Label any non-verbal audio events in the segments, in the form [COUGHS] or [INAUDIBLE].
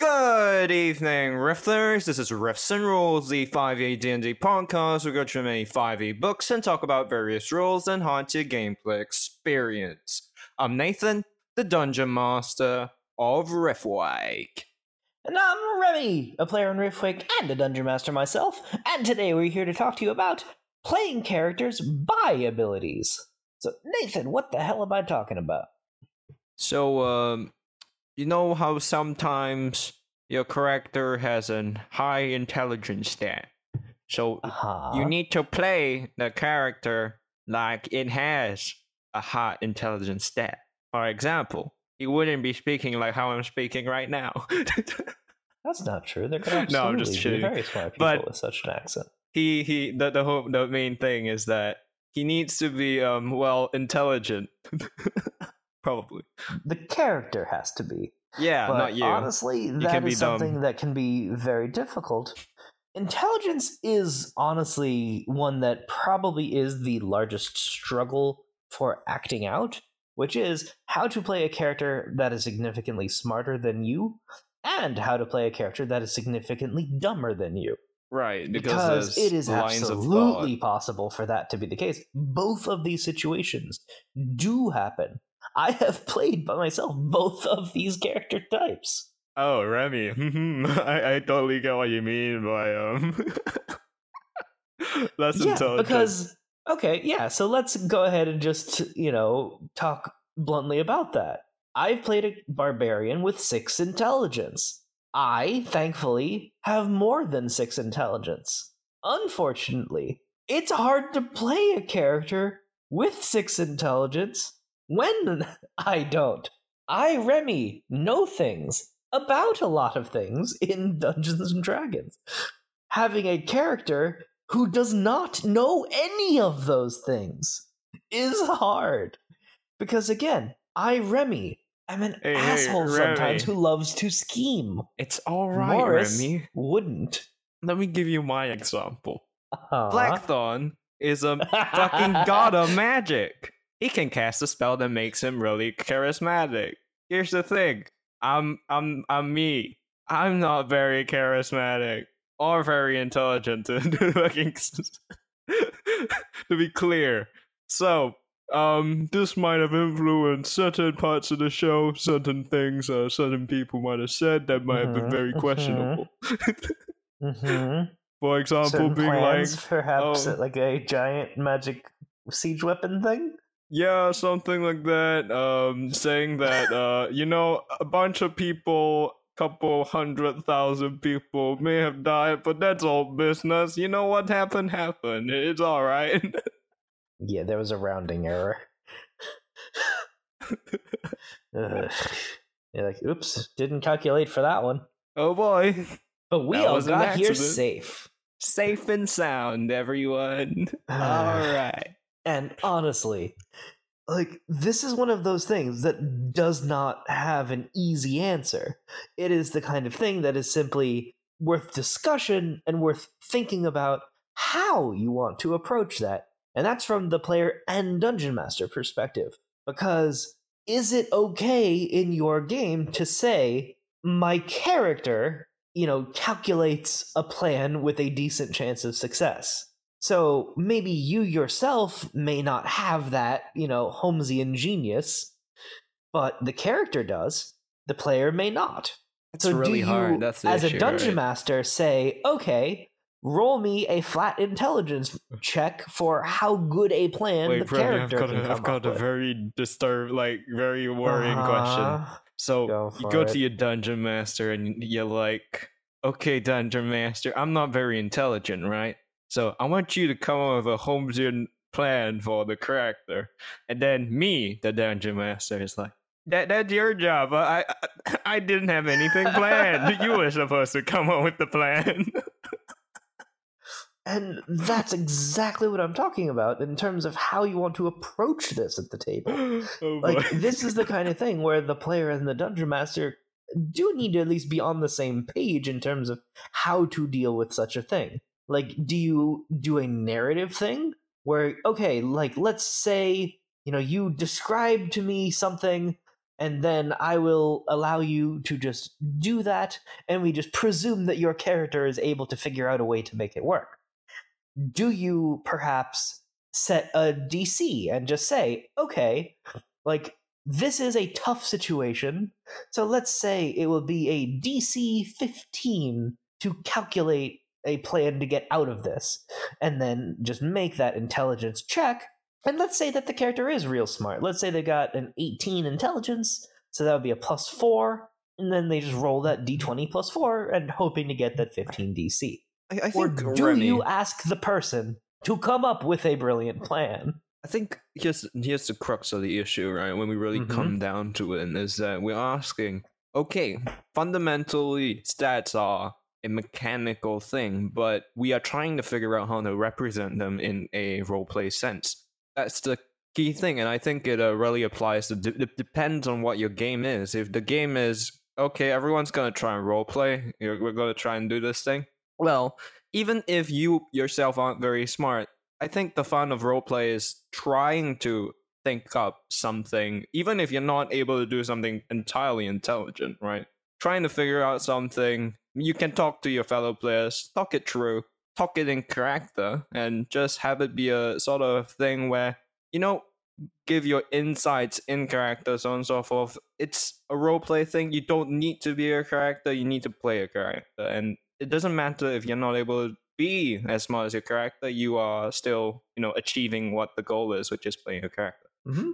Good evening, Rifflers. This is Riffs and Rules, the 5e D&D podcast. We go through many 5e books and talk about various rules and haunted gameplay experience. I'm Nathan, the Dungeon Master of Riftwake. And I'm Remy, a player in Riftwake and a Dungeon Master myself, and today we're here to talk to you about playing characters by abilities. So, Nathan, what the hell am I talking about? So, um, you know how sometimes your character has a high intelligence stat. So Uh-huh. you need to play the character like it has a high intelligence stat. For example, he wouldn't be speaking like how I'm speaking right now. [LAUGHS] That's not true. There could absolutely No, I'm just kidding. very smart people But- with such an accent. he he the the whole the main thing is that he needs to be um well intelligent. [LAUGHS] Probably. The character has to be. Yeah, but not you. honestly, that can is something dumb. that can be very difficult. Intelligence is honestly one that probably is the largest struggle for acting out, which is how to play a character that is significantly smarter than you and how to play a character that is significantly dumber than you. right, because, Because it is absolutely possible for that to be the case. Both of these situations do happen. I have played by myself both of these character types. Oh, Remy. [LAUGHS] I, I totally get what you mean by um [LAUGHS] less yeah, because okay, yeah. So let's go ahead and just you know talk bluntly about that. I've played a barbarian with six intelligence. I, thankfully, have more than six intelligence. Unfortunately, it's hard to play a character with six intelligence when [LAUGHS] I don't. I, Remy, know things about a lot of things in Dungeons and Dragons. Having a character who does not know any of those things is hard. Because again, I, Remy, am an Hey, hey, asshole sometimes who loves to scheme. it's all right, Morris Remy. wouldn't. Let me give you my example. Uh-huh. Blackthorn is a fucking [LAUGHS] god of magic. He can cast a spell that makes him really charismatic. Here's the thing. I'm I'm I'm me. I'm not very charismatic or very intelligent [LAUGHS] to, [LAUGHS] to be clear. So, um, this might have influenced certain parts of the show, certain things uh, certain people might have said that might have been Mhm, very questionable. Mhm. [LAUGHS] For example, Certain being plans, like, perhaps oh. like a giant magic siege weapon thing. Yeah, something like that. Um, saying that, uh, you know, a bunch of people, couple hundred thousand people may have died, but that's all business. You know what happened, happened. It's all right. [LAUGHS] Yeah, there was a rounding error. You're like, oops, didn't calculate for that one. oh boy, But we That all got here safe. safe and sound, everyone. [SIGHS] all right. And honestly, like this is one of those things that does not have an easy answer. It is the kind of thing that is simply worth discussion and worth thinking about how you want to approach that. And that's from the player and dungeon master perspective. Because is it okay in your game to say, my character, you know, calculates a plan with a decent chance of success? So maybe you yourself may not have that, you know, Holmesian genius, but the character does. The player may not. It's so really do you, hard. That's the as issue, a dungeon right? master, say, okay, roll me a flat intelligence check for how good a plan the character can come up with. very disturbed, like very worrying question. Uh-huh. So Go you go it. to your dungeon master and you're like, okay, dungeon master, I'm not very intelligent, right? So I want you to come up with a Holmesian plan for the character. And then me, the dungeon master, is like, that that's your job. I I, [COUGHS] I didn't have anything planned. [LAUGHS] you were supposed to come up with the plan. [LAUGHS] And that's exactly what I'm talking about in terms of how you want to approach this at the table. [GASPS] oh like this is the [LAUGHS] kind of thing where the player and the dungeon master do need to at least be on the same page in terms of how to deal with such a thing like do you do a narrative thing where okay like let's say you know you describe to me something and then i will allow you to just do that and we just presume that your character is able to figure out a way to make it work. Do you perhaps set a DC and just say, okay, like this is a tough situation, so let's say it will be a DC 15 to calculate a plan to get out of this, and then just make that intelligence check. And let's say that the character is real smart. Let's say they got an 18 intelligence, so that would be a plus four, and then they just roll that d20 plus four and hoping to get that 15 DC. I, I Or think do Remy- you ask the person to come up with a brilliant plan? I think here's here's the crux of the issue, right? When we really Mhm. come down to it, is that we're asking, okay, fundamentally, stats are a mechanical thing, but we are trying to figure out how to represent them in a roleplay sense. That's the key thing, and I think it uh, really applies to. d- It depends on what your game is. If the game is okay, everyone's gonna try and roleplay. You're, we're gonna try and do this thing. Well, even if you yourself aren't very smart, I think the fun of roleplay is trying to think up something, even if you're not able to do something entirely intelligent, right? Trying to figure out something. You can talk to your fellow players, talk it through, talk it in character, and just have it be a sort of thing where, you know, give your insights in character, so on and so forth. It's a role play thing. You don't need to be a character, you need to play a character. And it doesn't matter if you're not able to be as smart as your character, you are still, you know, achieving what the goal is, which is playing a character Mm-hmm.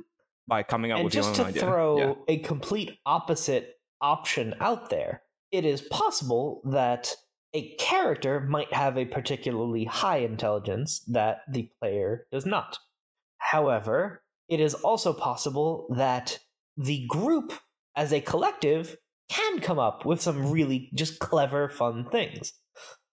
by coming up And with your just own to idea. throw Yeah. a complete opposite option out there, it is possible that a character might have a particularly high intelligence that the player does not. However, it is also possible that the group as a collective can come up with some really just clever, fun things.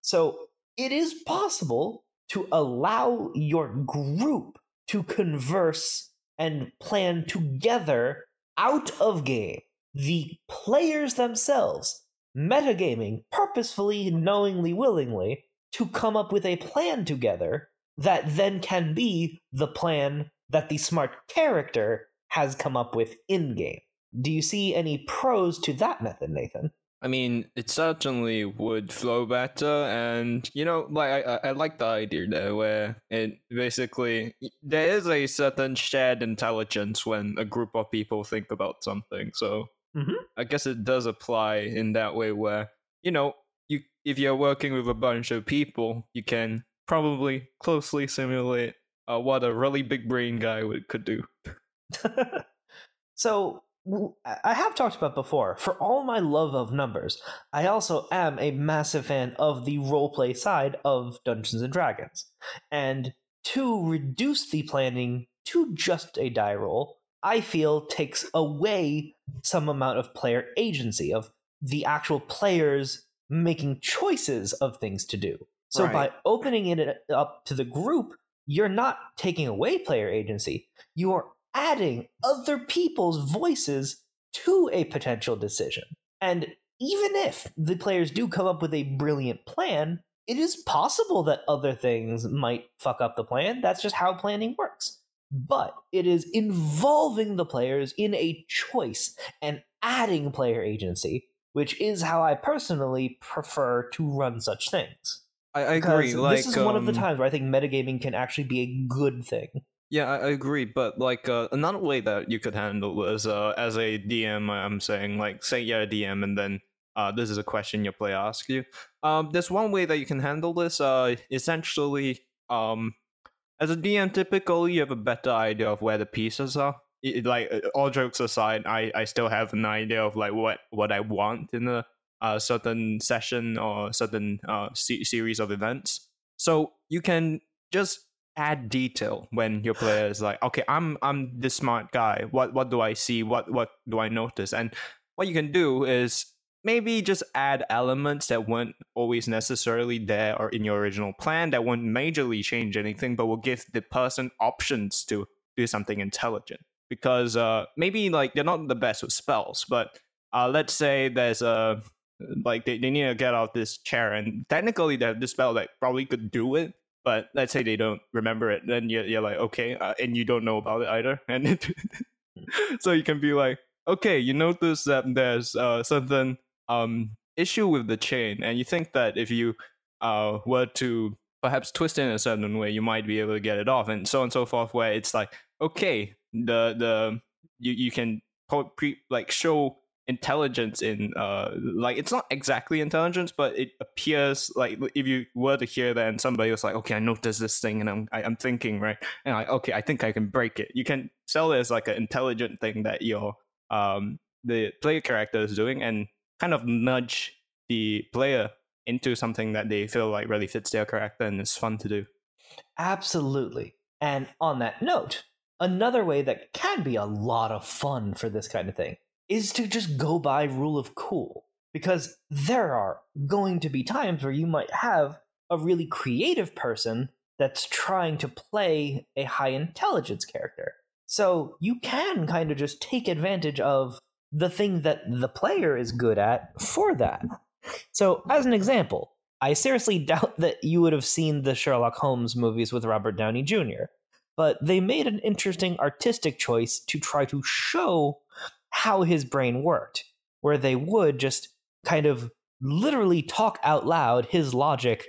So it is possible to allow your group to converse and plan together out of game. The players themselves, metagaming purposefully, knowingly, willingly, to come up with a plan together that then can be the plan that the smart character has come up with in game. Do you see any pros to that method, Nathan? I mean, it certainly would flow better, and you know, like I, I, like the idea there, where it basically there is a certain shared intelligence when a group of people think about something. So Mhm. I guess it does apply in that way, where you know, you if you're working with a bunch of people, you can probably closely simulate uh, what a really big brain guy would could do. [LAUGHS] so I have talked about before. For all my love of numbers, I also am a massive fan of the roleplay side of Dungeons and Dragons. And to reduce the planning to just a die roll, I feel takes away some amount of player agency of the actual players making choices of things to do. So Right. by opening it up to the group, you're not taking away player agency. You are adding other people's voices to a potential decision. And even if the players do come up with a brilliant plan, it is possible that other things might fuck up the plan. That's just how planning works. But it is involving the players in a choice and adding player agency, which is how I personally prefer to run such things. I, I agree. Like this is one of the um, times where I think metagaming can actually be a good thing. Yeah, I, I agree, but like uh, another way that you could handle is uh, as a DM, I'm saying like say you're a DM and then uh, this is a question your player asks you. Um, there's one way that you can handle this. Uh, essentially, um, as a DM, typically you have a better idea of where the pieces are. It, like uh, all jokes aside, I, I still have an idea of like what what I want in a uh, certain session or certain uh, se- series of events. So you can just add detail when your player is like, okay, I'm I'm this smart guy. What what do I see? What what do I notice? And what you can do is maybe just add elements that weren't always necessarily there or in your original plan that won't majorly change anything, but will give the person options to do something intelligent. Because uh, maybe like they're not the best with spells, but uh, let's say there's a like they, they need to get out this chair and technically they have this spell that probably could do it but let's say they don't remember it then you're, you're like okay uh, and you don't know about it either [LAUGHS] and it, [LAUGHS] so you can be like okay you notice that there's uh, certain um issue with the chain and you think that if you uh were to perhaps twist it in a certain way you might be able to get it off and so on and so forth where it's like okay the the you, you can pre, like show intelligence in uh like it's not exactly intelligence but it appears like if you were to hear that and somebody was like okay i noticed this thing and i'm I, i'm thinking right and like okay i think i can break it you can sell it as like an intelligent thing that your um the player character is doing and kind of nudge the player into something that they feel like really fits their character and is fun to do Absolutely. And on that note, another way that can be a lot of fun for this kind of thing is to just go by rule of cool. Because there are going to be times where you might have a really creative person that's trying to play a high intelligence character. So you can kind of just take advantage of the thing that the player is good at for that. So, as an example, I seriously [LAUGHS] doubt that you would have seen the Sherlock Holmes movies with Robert Downey Jr., but they made an interesting artistic choice to try to show how his brain worked, where they would just kind of literally talk out loud his logic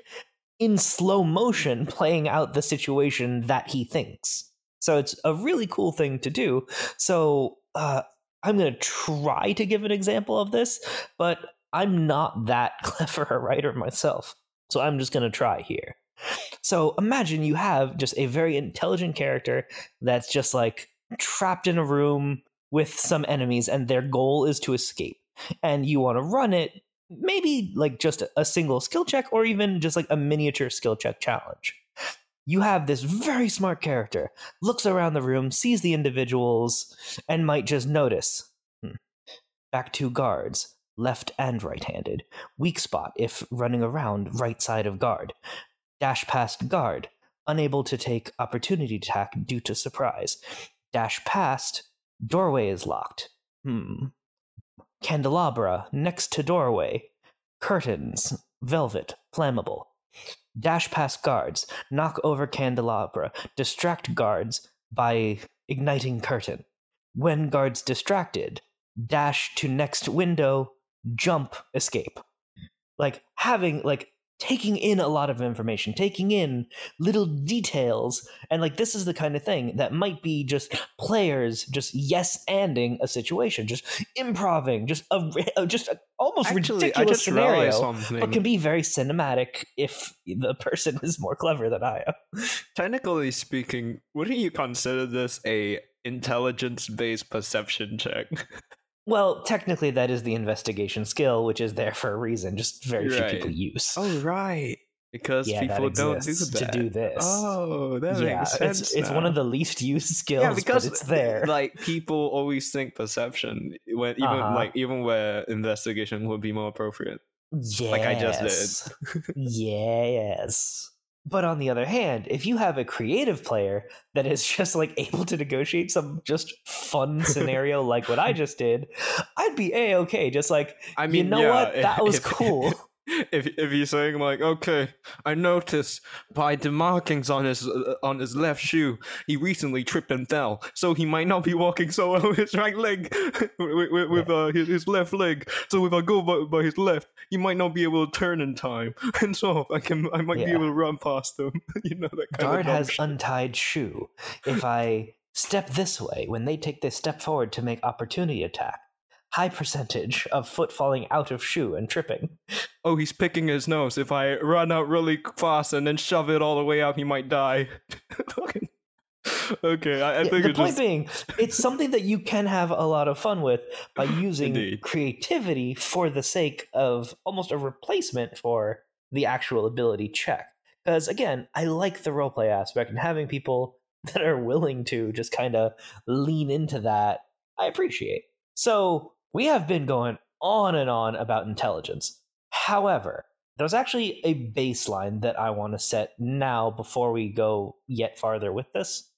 in slow motion, [LAUGHS] playing out the situation that he thinks. So it's a really cool thing to do. So uh, I'm going to try to give an example of this, but I'm not that [LAUGHS] clever a writer myself. So I'm just going to try here. So imagine you have just a very intelligent character that's just like trapped in a room with some enemies and their goal is to escape. And you want to run it, maybe like just a single skill check or even just like a miniature skill check challenge. You have this very smart character, looks around the room, sees the individuals, and might just notice. Hmm. Back two guards, left and right handed. Weak spot if running around right side of guard. Dash past guard, unable to take opportunity attack due to surprise. Dash past, doorway is locked. Hmm. Candelabra next to doorway. Curtains, velvet, flammable. Dash past guards, knock over candelabra, distract guards by igniting curtain. When guards distracted, dash to next window, jump, escape. Like having like taking in a lot of information, taking in little details, and like this is the kind of thing that might be just players just yes anding a situation, just improving, just a uh, just a almost Actually, ridiculous just scenario, but can be very cinematic if the person is more clever than I am. Technically speaking, wouldn't you consider this a intelligence-based perception check? [LAUGHS] Well, technically, that is the investigation skill, which is there for a reason. Just very few people use. oh, right. Because Yeah, that people don't do exists to that. do this. Oh, that yeah, makes sense. it's it's one of the least used [LAUGHS] skills, yeah, because but it's there. Like people always think perception when even Uh-huh. like even where investigation would be more appropriate. yes. like I just did. yes. [LAUGHS] But on the other hand, if you have a creative player that is [LAUGHS] just like able to negotiate some just fun [LAUGHS] scenario like what I just did, I'd be a okay. Just like I mean, you know yeah, what, [LAUGHS] that was if- cool. If if he's saying like, okay, I noticed by the markings on his uh, on his left shoe, he recently tripped and fell, so he might not be walking so well with his right leg, [LAUGHS] with, with, with uh, his, his left leg. So if I go by, by his left, he might not be able to turn in time, [LAUGHS] and so I can I might be able to run past him. [LAUGHS] you know that kind Guard has shit. untied shoe. If I step this way, when they take this step forward to make opportunity attack, high percentage of foot falling out of shoe and tripping. oh, he's picking his nose. If I run out really fast and then shove it all the way out, he might die. [LAUGHS] Okay, I, I Yeah, think the point just being, it's something that you can have a lot of fun with by [LAUGHS] using Indeed. creativity for the sake of almost a replacement for the actual ability check. Because again, I like the roleplay aspect and having people [LAUGHS] that are willing to just kind of lean into that, I appreciate. So we have been going on and on about intelligence. However, there's actually a baseline that I want to set now before we go yet farther with this,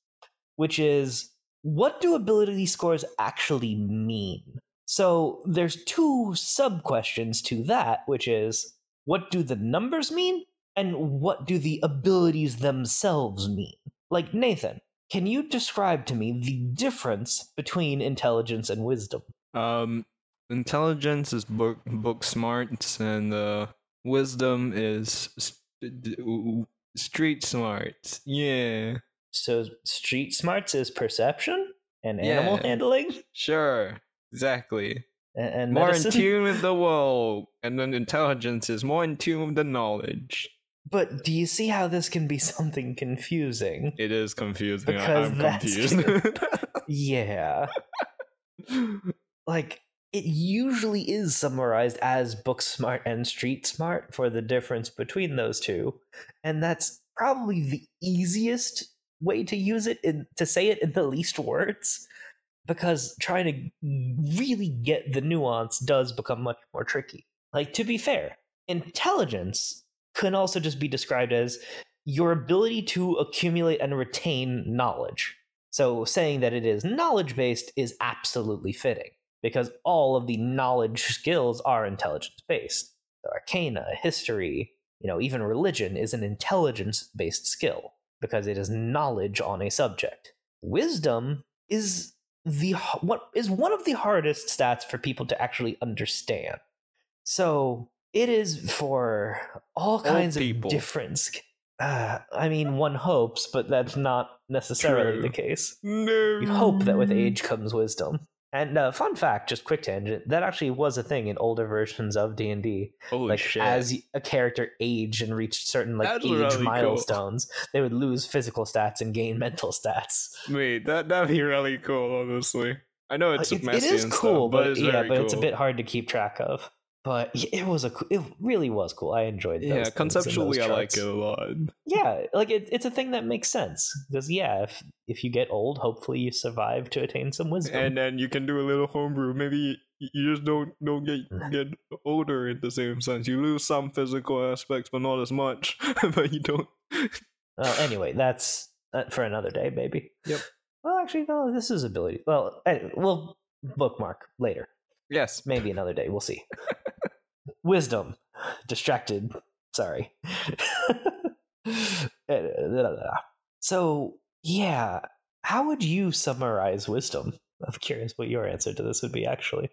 which is what do ability scores actually mean? So there's two sub questions to that, which is what do the numbers mean and what do the abilities themselves mean? Like Nathan, can you describe to me the difference between intelligence and wisdom? Um, intelligence is book book smarts, and uh, wisdom is s- d- d- street smarts. Yeah, So street smarts is perception and animal Yeah. handling sure, exactly. and, and More medicine? in tune with the world, and then intelligence is more in tune with the knowledge. But do you see how this can be [LAUGHS] something confusing? It is confusing. I- Because I'm that's- confused. [LAUGHS] Yeah. [LAUGHS] Like it usually is summarized as book smart and street smart for the difference between those two. And that's probably the easiest way to use it in to say it in the least words because trying to really get the nuance does become much more tricky. Like to be fair, intelligence can also just be described as your ability to accumulate and retain knowledge. So saying that it is knowledge based is absolutely fitting because all of the knowledge skills are intelligence based. So arcana, history, you know, even religion is an intelligence based skill because it is knowledge on a subject. Wisdom is the what is one of the hardest stats for people to actually understand. So it is for all kinds people. of different. Uh, I mean, one hopes, but that's not necessarily True. the case. no. You hope that with age comes wisdom. And uh, fun fact, just quick tangent, that actually was a thing in older versions of D and D. Holy Like shit! as a character aged and reached certain like That's age really cool. milestones, they would lose physical stats and gain mental stats. Wait, that that'd be really cool. Honestly, I know it's Uh, it, messy it is and cool, stuff, but, it's yeah, but it's a bit hard to keep track of. But [LAUGHS] it was a, it really was cool. I enjoyed. Those Yeah, conceptually, I like it a lot. Yeah, like it, it's a thing that makes sense because yeah, if if you get old, hopefully you survive to attain some wisdom. And then you can do a little homebrew. Maybe you just don't don't get [LAUGHS] get older in the same sense. You lose some physical aspects, but not as much. [LAUGHS] but you don't. Well, anyway, that's uh, for another day, maybe. Yep. Well, actually, no. This is ability. Well, anyway, we'll bookmark later. Yes. Maybe another day. We'll see. [LAUGHS] Wisdom. Distracted. Sorry. [LAUGHS] Eh, so yeah, how would you summarize wisdom? I'm curious what your answer to this would be. Actually,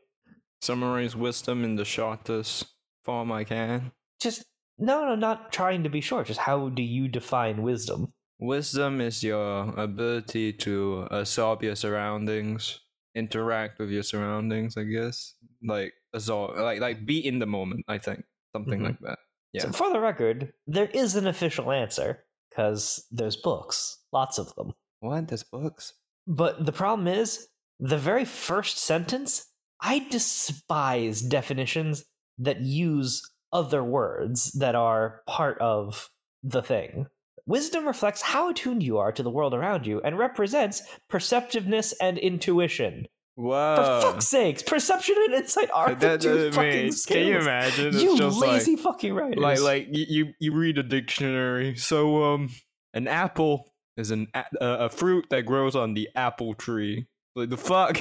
Summarize wisdom in the shortest form I can. just no, no, not trying to be short. Just how do you define wisdom? Wisdom is your ability to absorb your surroundings, interact with your surroundings. I guess, like absorb, like like be in the moment. I think something Mhm. like that. Yeah. So for the record, there is an official answer because there's books, lots of them. What? There's books. But the problem is, the very first sentence, I despise definitions that use other words that are part of the thing. Wisdom reflects how attuned you are to the world around you and represents perceptiveness and intuition. Whoa. For fuck's sakes, perception and insight are the That- two that fucking means- skills. Can you imagine? It's You lazy like, fucking writers. like like you, you read a dictionary. So um, an apple is an a, a a fruit that grows on the apple tree. Like the fuck.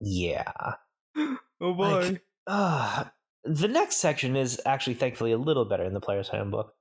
yeah. [LAUGHS] oh boy. Like, uh, the next section is actually thankfully a little better in the player's handbook.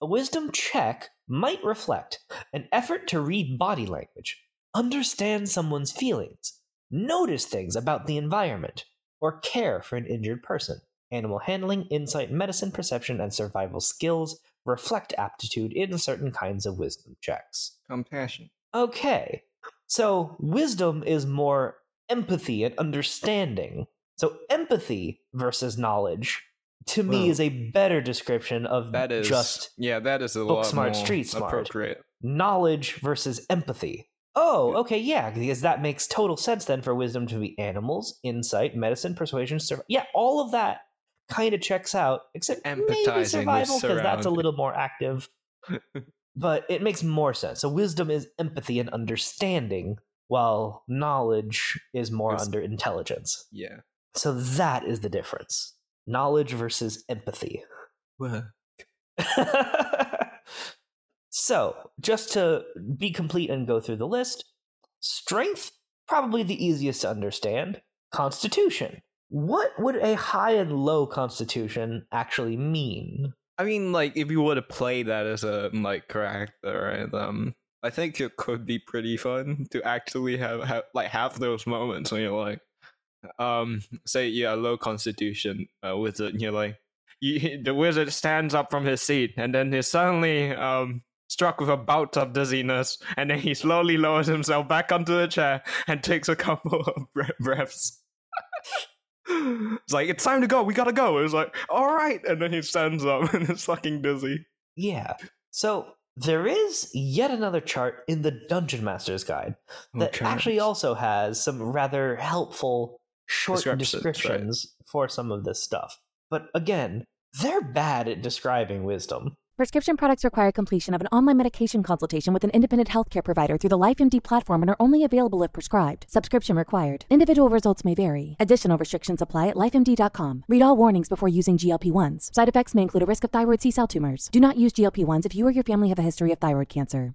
A wisdom check might reflect an effort to read body language, understand someone's feelings, notice things about the environment, or care for an injured person. Animal handling, insight, medicine, perception, and survival skills reflect aptitude in certain kinds of wisdom checks. Compassion. Okay. So wisdom is more empathy and understanding. So empathy versus knowledge to me is a better description of That is just yeah. That is a book lot smart, street smart. appropriate. knowledge versus empathy. Oh, okay, yeah, because that makes total sense then for wisdom to be animals, insight, medicine, persuasion, sur- yeah, all of that kind of checks out, except maybe survival because that's a little more active. [LAUGHS] but it makes more sense. So wisdom is empathy and understanding, while knowledge is more Is- under intelligence. Yeah. So that is the difference: knowledge versus empathy. [LAUGHS] So, just to be complete and go through the list strength, probably the easiest to understand. Constitution. What would a high and low constitution actually mean? I mean, like, if you were to play that as a like character, right? Um, I think it could be pretty fun to actually have, have like have those moments when you're like, um, say yeah, low constitution uh, wizard. You're like, you, [LAUGHS] the wizard stands up from his seat, and then he's suddenly um struck with a bout of dizziness, and then he slowly lowers himself back onto the chair and takes a [LAUGHS] couple of breaths. [LAUGHS] it's like it's time to go. We gotta go. It's like all right, and then he stands up and is fucking dizzy. Yeah. So, there is yet another chart in the Dungeon Master's Guide that actually also has some rather helpful short Descriptions, right. for some of this stuff. But again, they're bad at describing wisdom. Prescription products require completion of an online medication consultation with an independent healthcare provider through the LifeMD platform and are only available if prescribed. Subscription required. Individual results may vary. Additional restrictions apply at lifemd.com. Read all warnings before using GLP-1s. Side effects may include a risk of thyroid C-cell tumors. Do not use GLP-1s if you or your family have a history of thyroid cancer.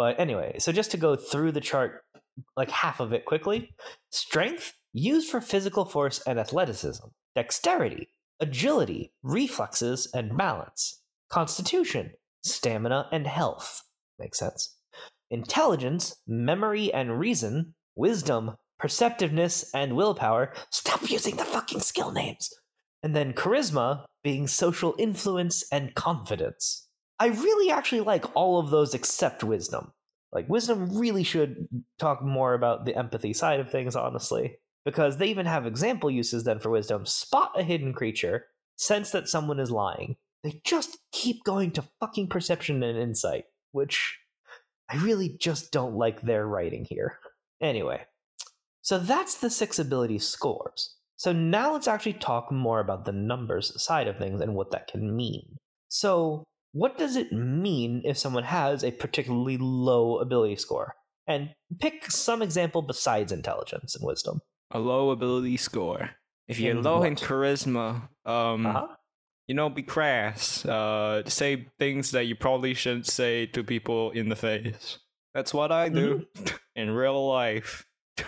But anyway, so just to go through the chart, like half of it quickly strength, used for physical force and athleticism, dexterity, agility, reflexes, and balance, constitution, stamina, and health. Makes sense. Intelligence, memory, and reason, wisdom, perceptiveness, and willpower. Stop using the fucking skill names. And then charisma, being social influence and confidence. I really actually like all of those except wisdom. Like, wisdom really should talk more about the empathy side of things, honestly, because they even have example uses then for wisdom. Spot a hidden creature, sense that someone is lying. They just keep going to fucking perception and insight, which I really just don't like their writing here. Anyway, so that's the six ability scores. So now let's actually talk more about the numbers side of things and what that can mean. So, what does it mean if someone has a particularly low ability score? And pick some example besides intelligence and wisdom. A low ability score If you're In low in charisma, um, Uh-huh. you know, be crass. Uh, say things that you probably shouldn't say to people in the face. That's what I do [LAUGHS] in real life. [LAUGHS]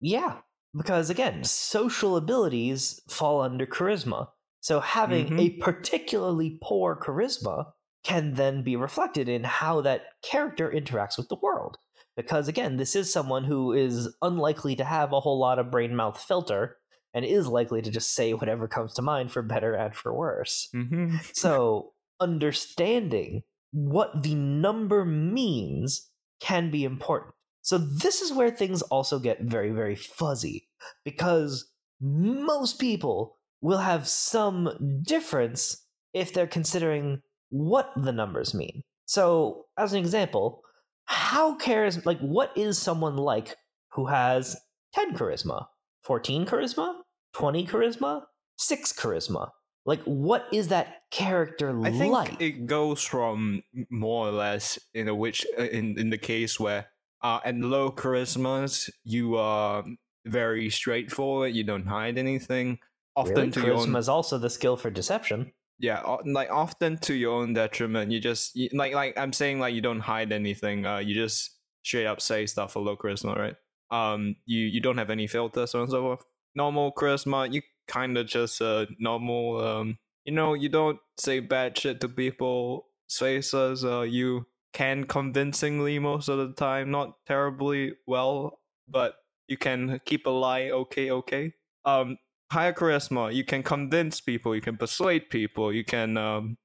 Yeah, because again, social abilities fall under charisma. So having a particularly poor charisma can then be reflected in how that character interacts with the world. Because again, this is someone who is unlikely to have a whole lot of brain mouth filter and is likely to just say whatever comes to mind for better and for worse. Mm-hmm. So, understanding what the number means can be important. So, this is where things also get very, very fuzzy because most people will have some difference if they're considering what the numbers mean. So, as an example, how cares, like, what is someone like who has 10 charisma, 14 charisma, 20 charisma, 6 charisma? Like, what is that character I think like? it goes from more or less in a which uh, in in the case where uh at low charismas you are very straightforward. You don't hide anything. Often Really? to your own Charisma is also the skill for deception. yeah like often to your own detriment you just you, like like i'm saying like you don't hide anything uh you just straight up say stuff for low charisma right um you you don't have any filters so on and so forth normal charisma you kind of just uh normal um you know you don't say bad shit to people faces uh you can convincingly most of the time not terribly well but you can keep a lie okay okay um higher charisma you can convince people you can persuade people you can um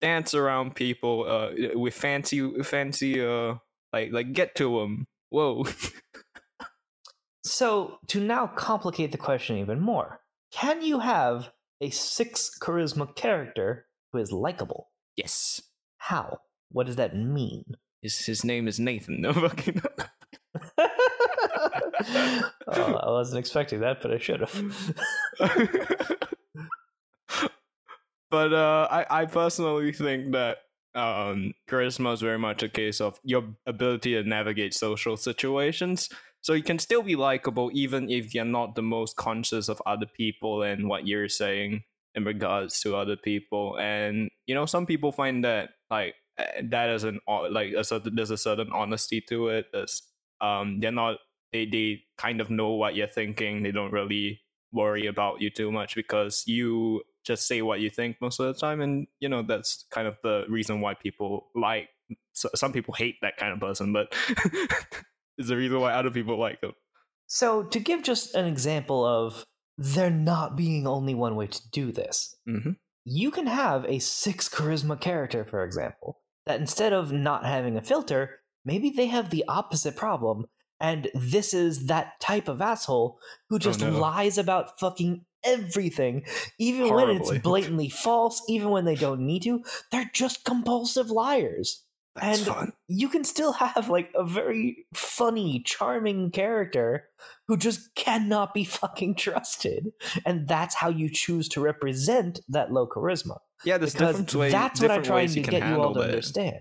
dance around people uh with fancy fancy uh like like get to them whoa So, to now complicate the question even more, can you have a six charisma character who is likable? yes How? What does that mean? his, his name is nathan [LAUGHS] no fucking [LAUGHS] oh, I wasn't expecting that, but I should have. [LAUGHS] but uh i i personally think that um charisma is very much a case of your ability to navigate social situations. So you can still be likable even if you're not the most conscious of other people and what you're saying in regards to other people. And you know some people find that like eh, that is an like a certain, there's a certain honesty to it. There's um they're not they they kind of know what you're thinking they don't really worry about you too much because you just say what you think most of the time and you know that's kind of the reason why people like so, some people hate that kind of person but [LAUGHS] it's the reason why other people like them so, to give just an example of there not being only one way to do this, mm-hmm. you can have a six charisma character, for example, that instead of not having a filter, maybe they have the opposite problem. And this is that type of asshole who oh, just no. lies about fucking everything, even when it's [LAUGHS] blatantly false, even when they don't need to. They're just compulsive liars. that's And- fun You can still have like a very funny, charming character who just cannot be fucking trusted. And that's how you choose to represent that low charisma yeah there's because different ways that's what I'm trying to get you all to that. understand.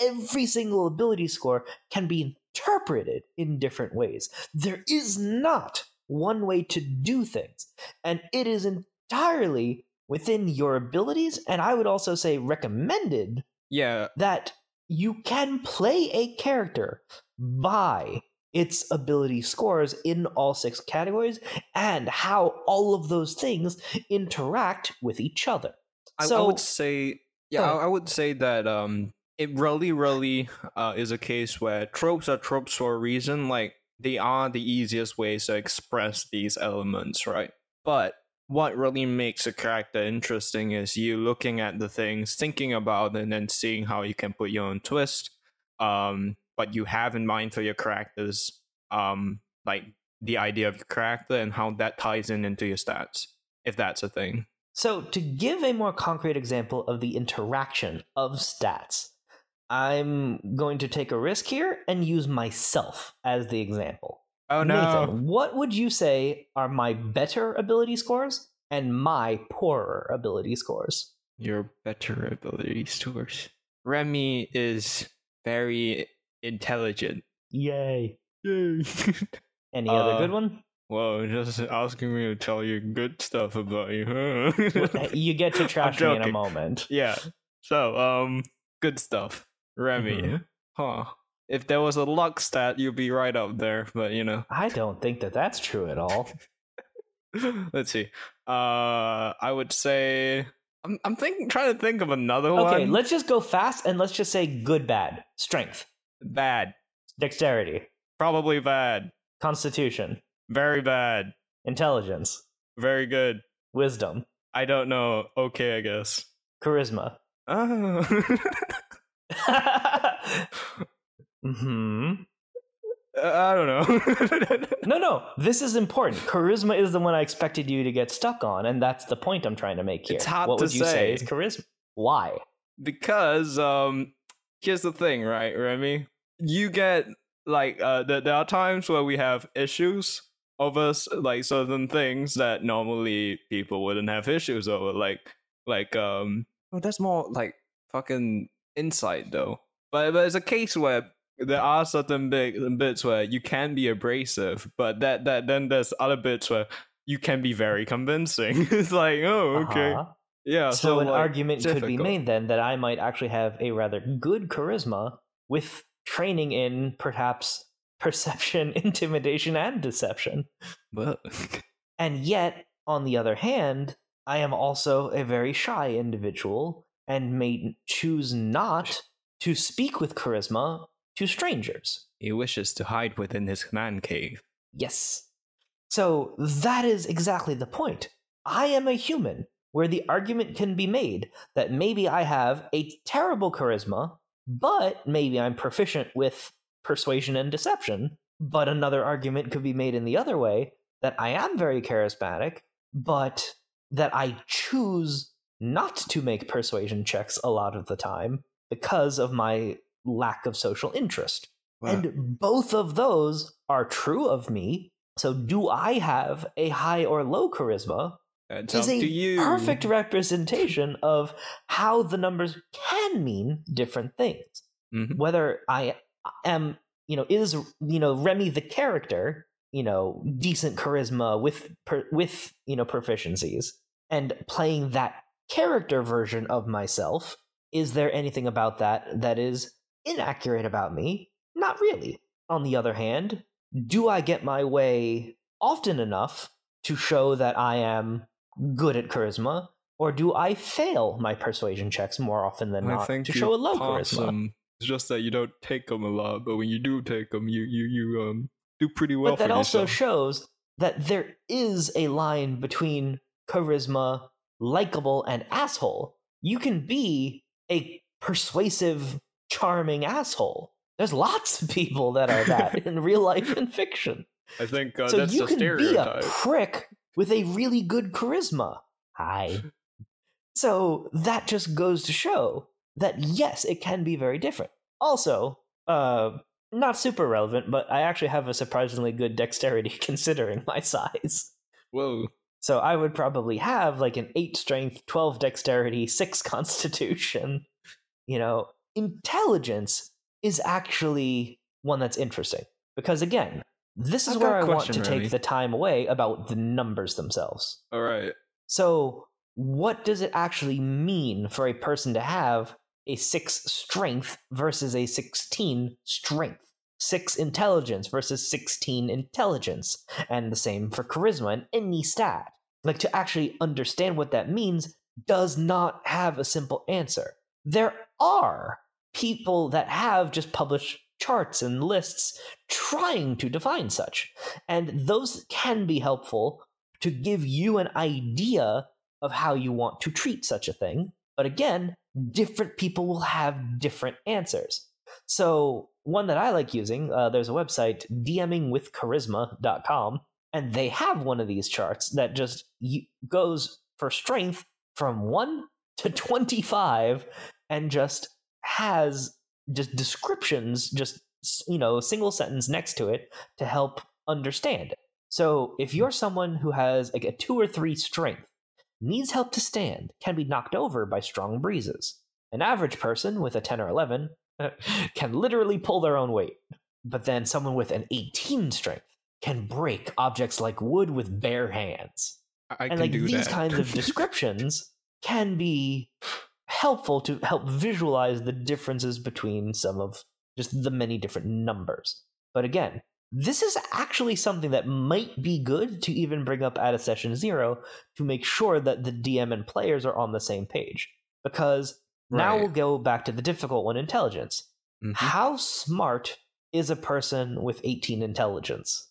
Every single ability score can be interpreted in different ways. There is not one way to do things, and it is entirely within your abilities, and I would also say recommended yeah that you can play a character by its ability scores in all six categories and how all of those things interact with each other. I, I would say, yeah, Go I. I would say that um, it really, really uh, is a case where tropes are tropes for a reason. Like they are the easiest ways to express these elements, right? But what really makes a character interesting is you looking at the things, thinking about it, and then seeing how you can put your own twist. Um, but you have in mind for your characters, um, like the idea of your character and how that ties in into your stats, if that's a thing. So, to give a more concrete example of the interaction of stats, I'm going to take a risk here and use myself as the example. Oh no! Nathan, what would you say are my better ability scores and my poorer ability scores? your better ability scores. Remy is very intelligent. Yay. Yay. [LAUGHS] Any other Uh, good one? Whoa, just asking me to tell you good stuff about you, huh? you get to [LAUGHS] trash me in a moment. yeah. So, um, good stuff. Remy. Mhm. Huh. If there was a luck stat, you'd be right up there, but you know. I don't think that that's true at all. [LAUGHS] Let's see. Uh, I would say I'm I'm thinking, trying to think of another Okay, one. Okay, let's just go fast and let's just say good, bad, strength, Bad, dexterity, probably bad, constitution, very bad, intelligence, very good. wisdom, I don't know. Okay, I guess. charisma. Oh. [LAUGHS] [LAUGHS] hmm I don't know. [LAUGHS] No, no, this is important. Charisma is the one I expected you to get stuck on, and that's the point I'm trying to make here. It's hard what to would you say say. is charisma? Why? because um here's the thing right remy you get like uh th- there are times where we have issues over s- like certain things that normally people wouldn't have issues over like like um oh that's more like fucking insight though but but it's a case where there are certain big bits where you can be abrasive but that that then there's other bits where you can be very convincing [LAUGHS] it's like oh okay Uh-huh. yeah So, so, an like, argument could be made then that I might actually have a rather good charisma with training in perhaps perception, [LAUGHS] intimidation, and deception. but [LAUGHS] And yet, on the other hand, I am also a very shy individual and may choose not to speak with charisma to strangers. He wishes to hide within his man cave. Yes. So that is exactly the point. I am a human, where the argument can be made that maybe I have a terrible charisma, but maybe I'm proficient with persuasion and deception. But another argument could be made in the other way that I am very charismatic, but that I choose not to make persuasion checks a lot of the time because of my lack of social interest. And both of those are true of me. So, do I have a high or low charisma? It's Is up a to you. perfect representation of how the numbers can mean different things. Mhm. Whether I am, you know, is you know Remy the character, you know, decent charisma with per, with you know proficiencies, and playing that character version of myself. Is there anything about that that is inaccurate about me? Not really. On the other hand, do I get my way often enough to show that I am good at charisma, or do I fail my persuasion checks more often than I not to show a low charisma? It's just that you don't take them a lot, but when you do take them, you you you um do pretty well but that also yourself. shows that there is a line between charisma, likable, and asshole. You can be a persuasive, charming asshole. There's lots of people that are that [LAUGHS] in real life and fiction. I think uh, so that's you can be a stereotype. prick with a really good charisma. Hi. So that just goes to show that yes, it can be very different. Also, uh, not super relevant, but I actually have a surprisingly good dexterity [LAUGHS] considering my size. Whoa. So I would probably have like an 8 strength, 12 dexterity, 6 [LAUGHS] constitution. You know, intelligence is actually one that's interesting. Because again, this is I've where I want question, to Remy. take the time away about the numbers themselves. All right. So, what does it actually mean for a person to have a 6 strength versus a 16 strength? 6 intelligence versus 16 intelligence. And the same for charisma and any stat. Like, to actually understand what that means does not have a simple answer. There are people that have just published charts and lists trying to define such. And those can be helpful to give you an idea of how you want to treat such a thing. But again, different people will have different answers. So, one that I like using, uh, there's a website, DMingWithCharisma.com, and they have one of these charts that just y- goes for strength from 1 to 25 and just has just descriptions, just, you know, single sentence next to it to help understand. So if you're someone who has like a two or three strength, needs help to stand, can be knocked over by strong breezes. An average person with a 10 or 11 [LAUGHS] can literally pull their own weight. But then someone with an 18 strength can break objects like wood with bare hands. I, and like these that. kinds of [LAUGHS] descriptions can be helpful to help visualize the differences between some of just the many different numbers. But again, this is actually something that might be good to even bring up at a session zero to make sure that the DM and players are on the same page. Because now we'll go back to the difficult one intelligence. Mhm. How smart is a person with 18 intelligence?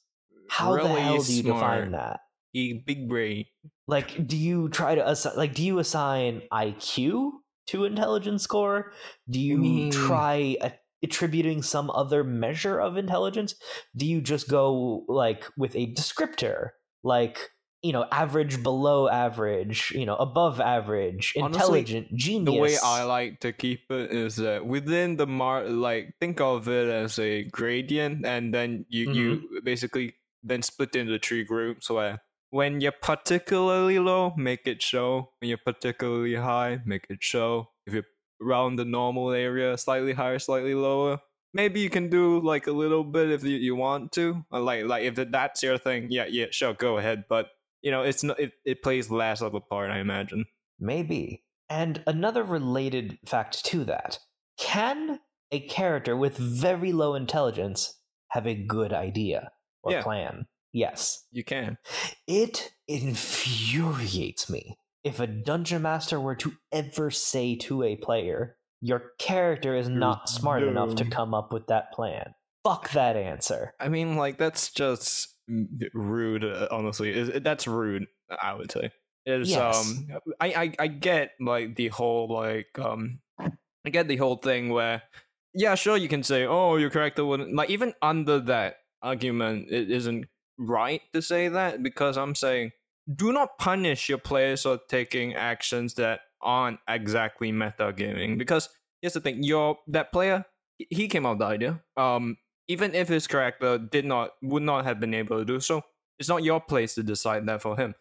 How the hell do you define that? E big brain. Like, do you try to assign, like, do you assign IQ to intelligence score? Do you mean- try a- attributing some other measure of intelligence? Do you just go like with a descriptor, like you know, average, below average, you know, above average, Honestly, intelligent, genius? The way I like to keep it is that within the mar, like think of it as a gradient, and then you you Mm-hmm. basically then split into three groups where when you're particularly low, make it show. When you're particularly high, make it show. If you're around the normal area, slightly higher, slightly lower, maybe you can do like a little bit if you, you want to. Like like if that's your thing, yeah, yeah, sure, go ahead. But you know, it's not it, it plays less of a part, I imagine. Maybe. And another related fact to that can a character with very low intelligence have a good idea or Yeah. plan? Yes. You can. It infuriates me if a dungeon master were to ever say to a player, Your character is not smart enough to come up with that plan. Fuck that answer. I mean, like that's just rude. Uh, honestly, Is- that's rude. I would say. Is Yes. um, I, I I get like the whole like um, I get the whole thing where, yeah, sure, you can say, oh, your character wouldn't like even under that argument, it isn't right to say that because I'm saying do not punish your players for taking actions that aren't exactly metagaming because here's the thing your that player he- he came up with the idea um even if his character did not would not have been able to do so. It's not your place to decide that for him.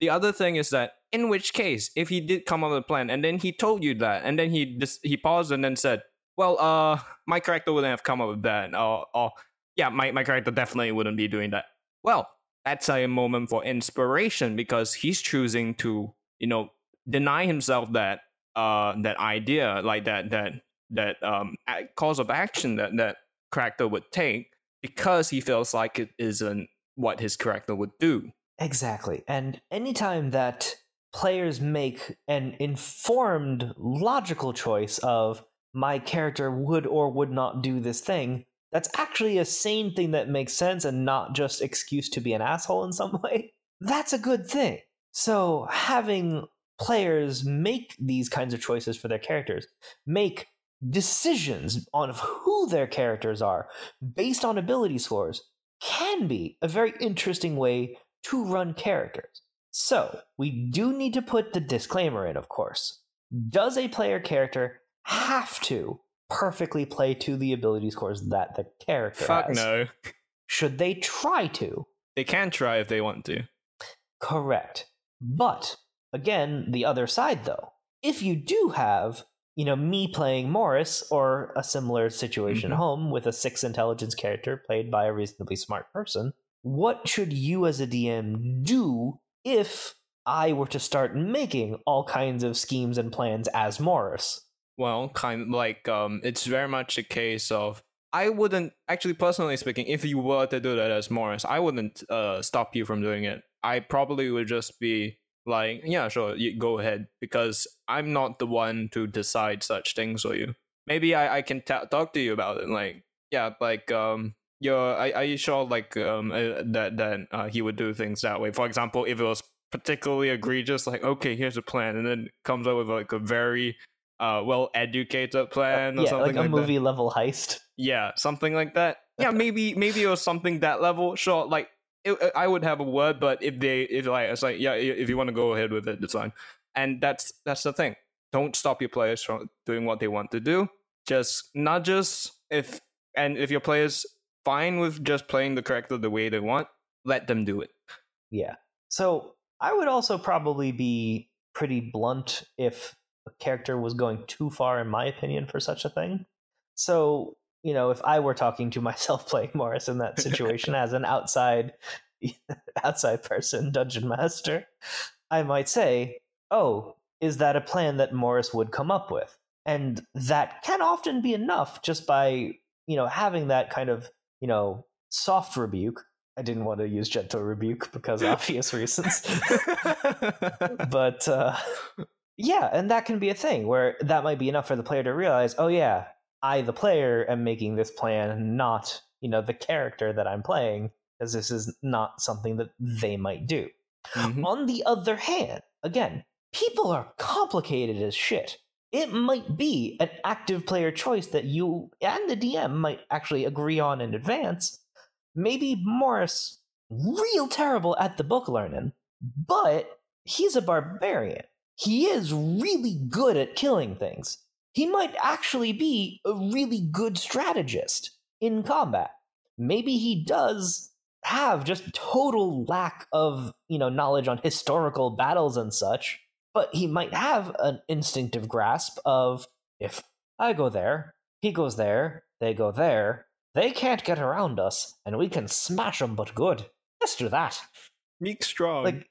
The other thing is that in which case if he did come up with a plan and then he told you that and then he just he paused and then said well uh my character wouldn't have come up with that or, or yeah my, my character definitely wouldn't be doing that. Well that's a moment for inspiration because he's choosing to you know deny himself that uh that idea like that that that um cause of action that that character would take because he feels like it isn't what his character would do Exactly. And anytime that players make an informed, logical choice of my character would or would not do this thing, that's actually a sane thing that makes sense and not just excuse to be an asshole in some [LAUGHS] way, that's a good thing. So having players make these kinds of choices for their characters, make decisions on who their characters are based on ability scores, can be a very interesting way to run characters. So, we do need to put the disclaimer in, of course. Does a player character have to perfectly play to the ability scores that the character fuck has? no Should they try to? they can try if they want to Correct. But again, the other side though, if you do have, you know, me playing Morris or a similar situation Mhm. at home with a six intelligence character played by a reasonably smart person, what should you as a DM do if I were to start making all kinds of schemes and plans as Morris? well kind of like um it's very much a case of i wouldn't actually personally speaking if you were to do that as morris i wouldn't uh stop you from doing it i probably would just be like yeah sure you go ahead because i'm not the one to decide such things for you maybe i i can ta- talk to you about it like yeah like um you're are, are you sure like um uh, that that uh, he would do things that way for example if it was particularly egregious like okay here's a plan and then comes up with like a very uh well educated plan or yeah, something like a like, movie that. level heist. Yeah, something like that. Yeah, [LAUGHS] maybe maybe it was something that level. Sure, like it, uh, I would have a word, but if they if like it's like yeah, if you want to go ahead with it, it's fine. And that's that's the thing. Don't stop your players from doing what they want to do. Just nudges if and if your players fine with just playing the character the way they want, let them do it. Yeah. So I would also probably be pretty blunt if a character was going too far, in my opinion, for such a thing. So you know, if I were talking to [LAUGHS] myself playing Morris in that situation as an outside [LAUGHS] outside person, dungeon master, I might say, "Oh, is that a plan that Morris would come up with?" And that can often be enough just by, you know, having that kind of, you know, soft rebuke. I didn't want to use gentle rebuke because obvious reasons. [LAUGHS] but uh, yeah, and that can be a thing where that might be enough for the player to realize, oh yeah, I the player am making this plan, not, you know, the character that I'm playing, because this is not something that they might do. Mhm. On the other hand, again, people are complicated as shit. It might be an active player choice that you and the DM might actually agree on in advance. Maybe Morris, real terrible at the book learning, but he's a barbarian. He is really good at killing things. He might actually be a really good strategist in combat. Maybe he does have just total lack of, you know, knowledge on historical battles and such, but he might have an instinctive grasp of if I go there, he goes there, they go there, they can't get around us, and we can smash them but good. Let's do that. Meek strong. Like,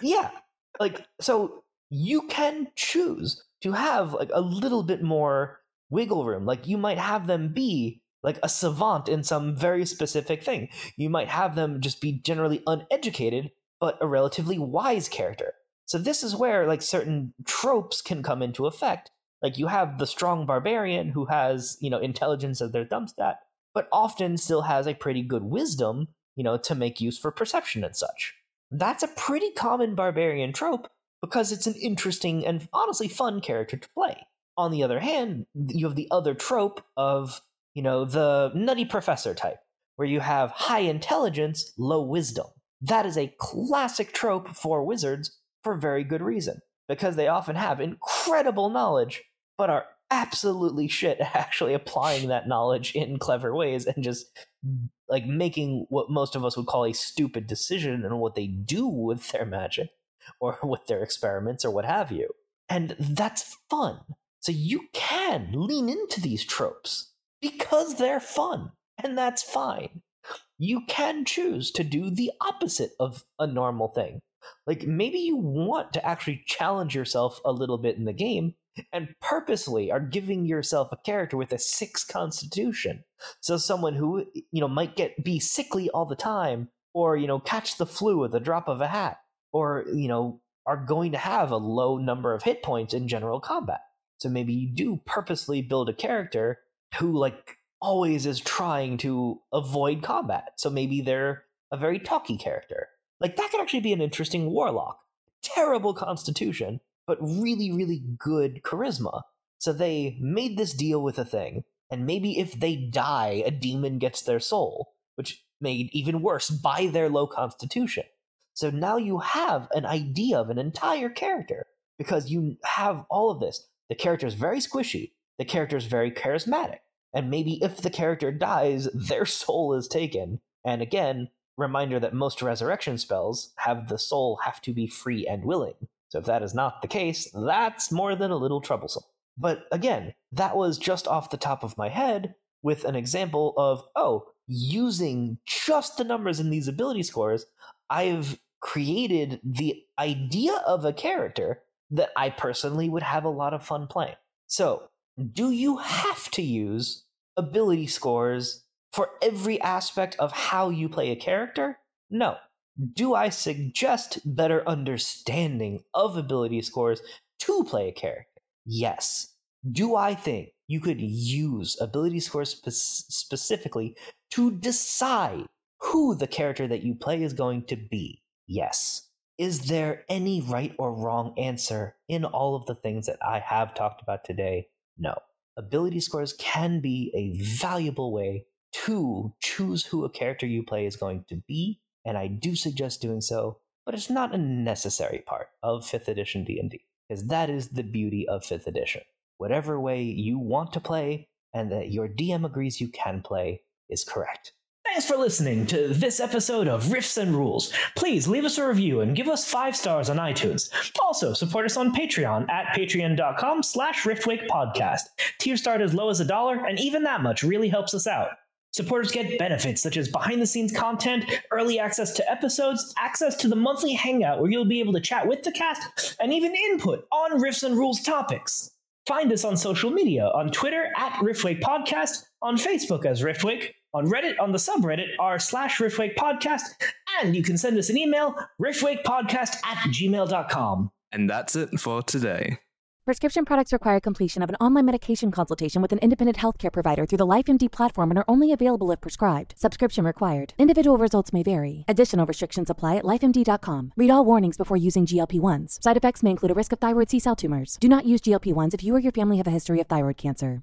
yeah, like so you can choose to have like a little bit more wiggle room. Like you might have them be like a savant in some very specific thing. You might have them just be generally uneducated but a relatively wise character. So this is where like certain tropes can come into effect. Like you have the strong barbarian who has, you know, intelligence as their dump stat, but often still has a pretty good wisdom, you know, to make use for perception and such. That's a pretty common barbarian trope because it's an interesting and honestly fun character to play. On the other hand, you have the other trope of, you know, the nutty professor type, where you have high intelligence, low wisdom. That is a classic trope for wizards for very good reason, because they often have incredible knowledge, but are absolutely shit at [LAUGHS] actually applying that knowledge in clever ways and just like making what most of us would call a stupid decision in what they do with their magic [LAUGHS] or with their experiments or what have you. And that's fun. So you can lean into these tropes because they're fun, and that's fine. You can choose to do the opposite of a normal thing. Like maybe you want to actually challenge yourself a little bit in the game and purposely are giving yourself a character with a 6 constitution. So someone who, you know, might get be sickly all the time or, you know, catch the flu at the drop of a hat or, you know, are going to have a low number of hit points in general combat. So maybe you do purposely build a character who like always is trying to avoid combat. So maybe they're a very talky character. Like that could actually be an interesting warlock. Terrible constitution, but really, really good charisma. So they made this deal with a thing, and maybe if they die, a demon gets their soul, which made even worse by their low constitution. So now you have an idea of an entire character because you have all of this. The character is very squishy, the character is very charismatic, and maybe if the character dies, [LAUGHS] their soul is taken. And again, reminder that most resurrection spells have the soul have to be free and willing. So if that is not the case, that's more than a little troublesome. But again, that was just off the top of my head with an example of, oh, using just the numbers in these ability scores, I've created the idea of a character that I personally would have a lot of fun playing. So, do you have to use ability scores for every aspect of how you play a character? No. Do I suggest better understanding of ability scores to play a character? Yes. Do I think you could use ability scores spe- specifically to decide who the character that you play is going to be? Yes. Is there any right or wrong answer in all of the things that I have talked about today? No. Ability scores can be a valuable way to choose who a character you play is going to be, and I do suggest doing so, but it's not a necessary part of 5th edition D&D, because that is the beauty of 5th edition. Whatever way you want to play and that your DM agrees you can play is correct. Thanks for listening to this episode of Riffs and Rules. Please leave us a review and give us five stars on iTunes. Also, support us on Patreon at patreon.com slash riftwake Tiers start as low as a dollar, and even that much really helps us out. Supporters get benefits such as behind the scenes content, early access to episodes, access to the monthly hangout where you'll be able to chat with the cast, and even input on Riffs and Rules topics. Find us on social media on Twitter at Riftwake Podcast, on Facebook as Riftwake, on Reddit on the subreddit r slash Riftwake Podcast, and you can send us an email, riftwakepodcast at gmail.com. And that's it for today. Prescription products require completion of an online medication consultation with an independent healthcare provider through the LifeMD platform and are only available if prescribed. Subscription required. Individual results may vary. Additional restrictions apply at lifemd.com. Read all warnings before using GLP 1s. Side effects may include a risk of thyroid C cell tumors. Do not use GLP 1s if you or your family have a history of thyroid cancer.